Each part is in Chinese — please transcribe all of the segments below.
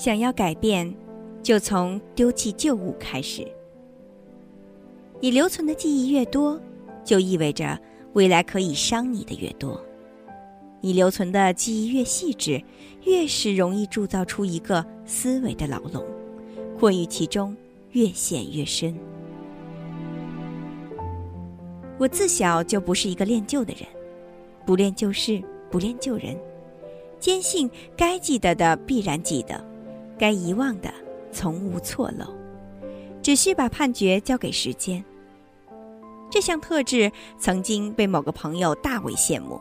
想要改变，就从丢弃旧物开始。你留存的记忆越多，就意味着未来可以伤你的越多。你留存的记忆越细致，越是容易铸造出一个思维的牢笼，困于其中，越陷越深。我自小就不是一个恋旧的人，不恋旧事，不恋旧人，坚信该记得的必然记得，该遗忘的从无错漏，只需把判决交给时间。这项特质曾经被某个朋友大为羡慕。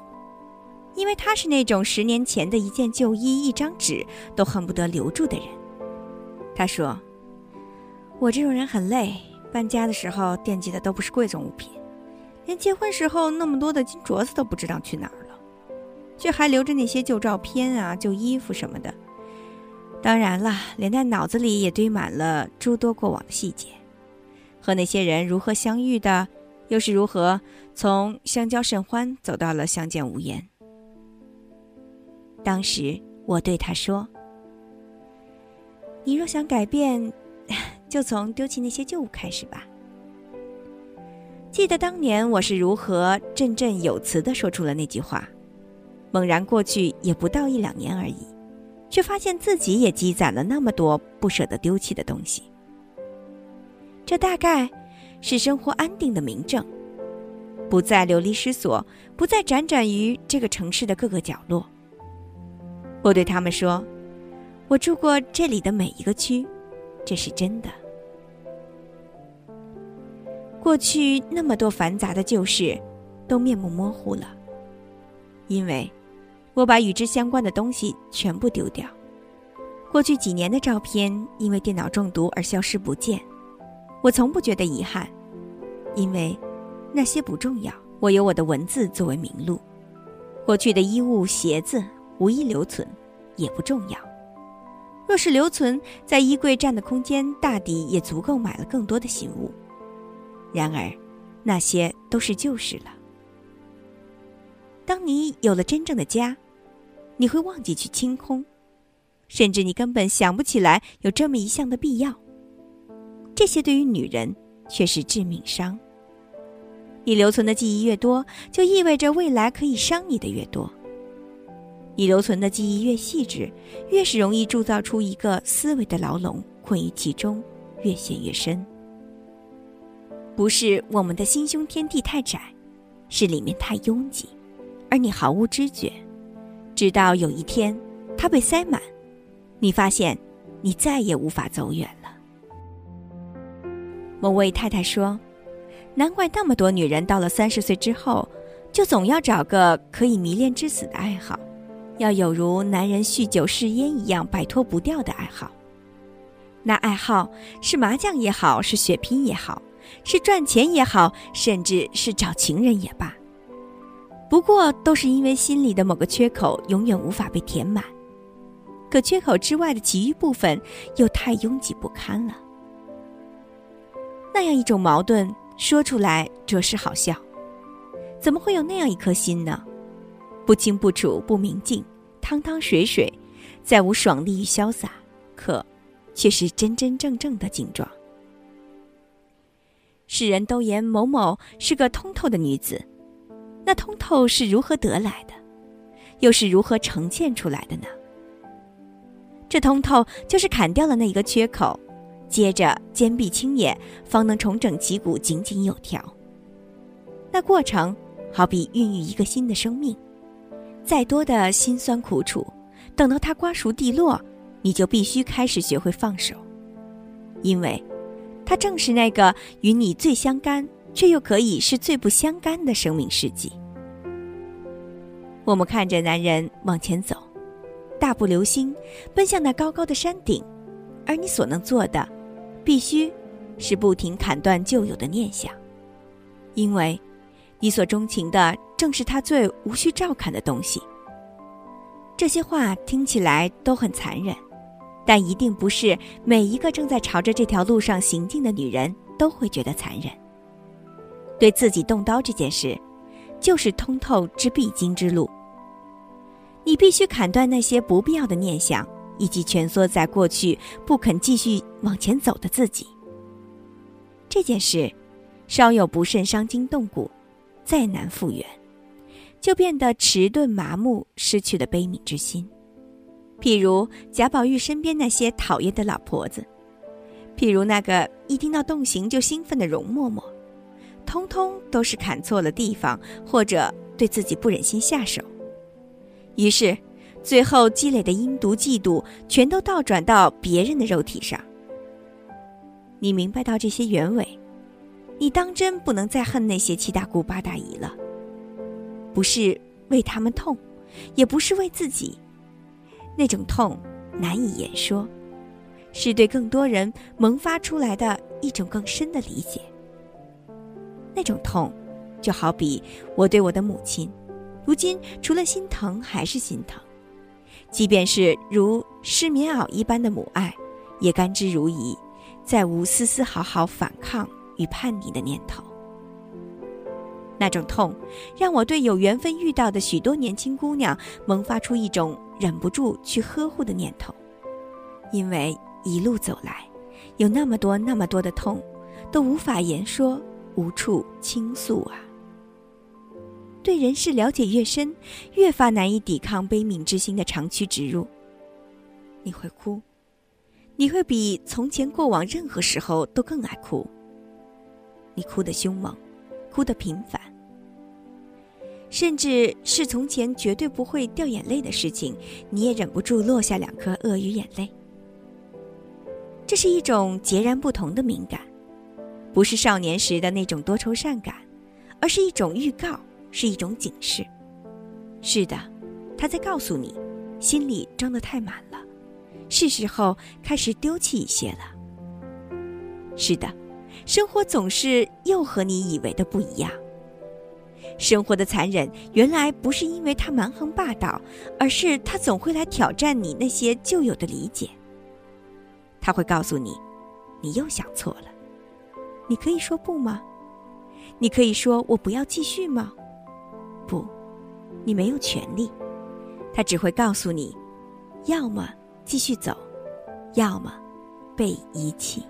因为他是那种十年前的一件旧衣、一张纸都恨不得留住的人。他说：“我这种人很累，搬家的时候惦记的都不是贵重物品，连结婚时候那么多的金镯子都不知道去哪儿了，却还留着那些旧照片啊、旧衣服什么的。当然了，连带脑子里也堆满了诸多过往的细节，和那些人如何相遇的，又是如何从相交甚欢走到了相见无言。”当时我对他说：“你若想改变，就从丢弃那些旧物开始吧。”记得当年我是如何振振有词的说出了那句话，猛然过去也不到一两年而已，却发现自己也积攒了那么多不舍得丢弃的东西。这大概是生活安定的明证，不再流离失所，不再辗转于这个城市的各个角落。我对他们说：“我住过这里的每一个区，这是真的。过去那么多繁杂的旧事，都面目模糊了，因为我把与之相关的东西全部丢掉。过去几年的照片因为电脑中毒而消失不见，我从不觉得遗憾，因为那些不重要。我有我的文字作为名录。过去的衣物、鞋子。”无一留存，也不重要。若是留存，在衣柜占的空间，大抵也足够买了更多的新物。然而，那些都是旧事了。当你有了真正的家，你会忘记去清空，甚至你根本想不起来有这么一项的必要。这些对于女人却是致命伤。你留存的记忆越多，就意味着未来可以伤你的越多。你留存的记忆越细致，越是容易铸造出一个思维的牢笼，困于其中，越陷越深。不是我们的心胸天地太窄，是里面太拥挤，而你毫无知觉。直到有一天，它被塞满，你发现，你再也无法走远了。某位太太说：“难怪那么多女人到了三十岁之后，就总要找个可以迷恋至死的爱好。”要有如男人酗酒嗜烟一样摆脱不掉的爱好，那爱好是麻将也好，是血拼也好，是赚钱也好，甚至是找情人也罢，不过都是因为心里的某个缺口永远无法被填满，可缺口之外的其余部分又太拥挤不堪了。那样一种矛盾说出来着实好笑，怎么会有那样一颗心呢？不清不楚，不明净，汤汤水水，再无爽利与潇洒，可，却是真真正正的精壮。世人都言某某是个通透的女子，那通透是如何得来的，又是如何呈现出来的呢？这通透就是砍掉了那一个缺口，接着坚壁清野，方能重整旗鼓，井井有条。那过程好比孕育一个新的生命。再多的辛酸苦楚，等到它瓜熟蒂落，你就必须开始学会放手，因为，它正是那个与你最相干，却又可以是最不相干的生命世纪。我们看着男人往前走，大步流星，奔向那高高的山顶，而你所能做的，必须，是不停砍断旧有的念想，因为。你所钟情的正是他最无需照看的东西。这些话听起来都很残忍，但一定不是每一个正在朝着这条路上行进的女人都会觉得残忍。对自己动刀这件事，就是通透之必经之路。你必须砍断那些不必要的念想，以及蜷缩在过去不肯继续往前走的自己。这件事，稍有不慎伤筋动骨，再难复原，就变得迟钝麻木，失去了悲悯之心。譬如贾宝玉身边那些讨厌的老婆子，譬如那个一听到动刑就兴奋的容嬷嬷，通通都是砍错了地方，或者对自己不忍心下手。于是，最后积累的阴毒嫉妒，全都倒转到别人的肉体上。你明白到这些原委，你当真不能再恨那些七大姑八大姨了。不是为他们痛，也不是为自己，那种痛难以言说，是对更多人萌发出来的一种更深的理解。那种痛，就好比我对我的母亲，如今除了心疼还是心疼，即便是如湿棉袄一般的母爱，也甘之如饴。再无丝丝毫毫反抗与叛逆的念头。那种痛，让我对有缘分遇到的许多年轻姑娘萌发出一种忍不住去呵护的念头，因为一路走来，有那么多那么多的痛，都无法言说，无处倾诉啊。对人事了解越深，越发难以抵抗悲悯之心的长驱直入。你会哭。你会比从前过往任何时候都更爱哭。你哭得凶猛，哭得频繁，甚至是从前绝对不会掉眼泪的事情，你也忍不住落下两颗鳄鱼眼泪。这是一种截然不同的敏感，不是少年时的那种多愁善感，而是一种预告，是一种警示。是的，他在告诉你，心里装得太满了。是时候开始丢弃一些了。是的，生活总是又和你以为的不一样。生活的残忍，原来不是因为他蛮横霸道，而是他总会来挑战你那些旧有的理解。他会告诉你，你又想错了。你可以说不吗？你可以说我不要继续吗？不，你没有权利。他只会告诉你，要么。继续走，要么被遗弃。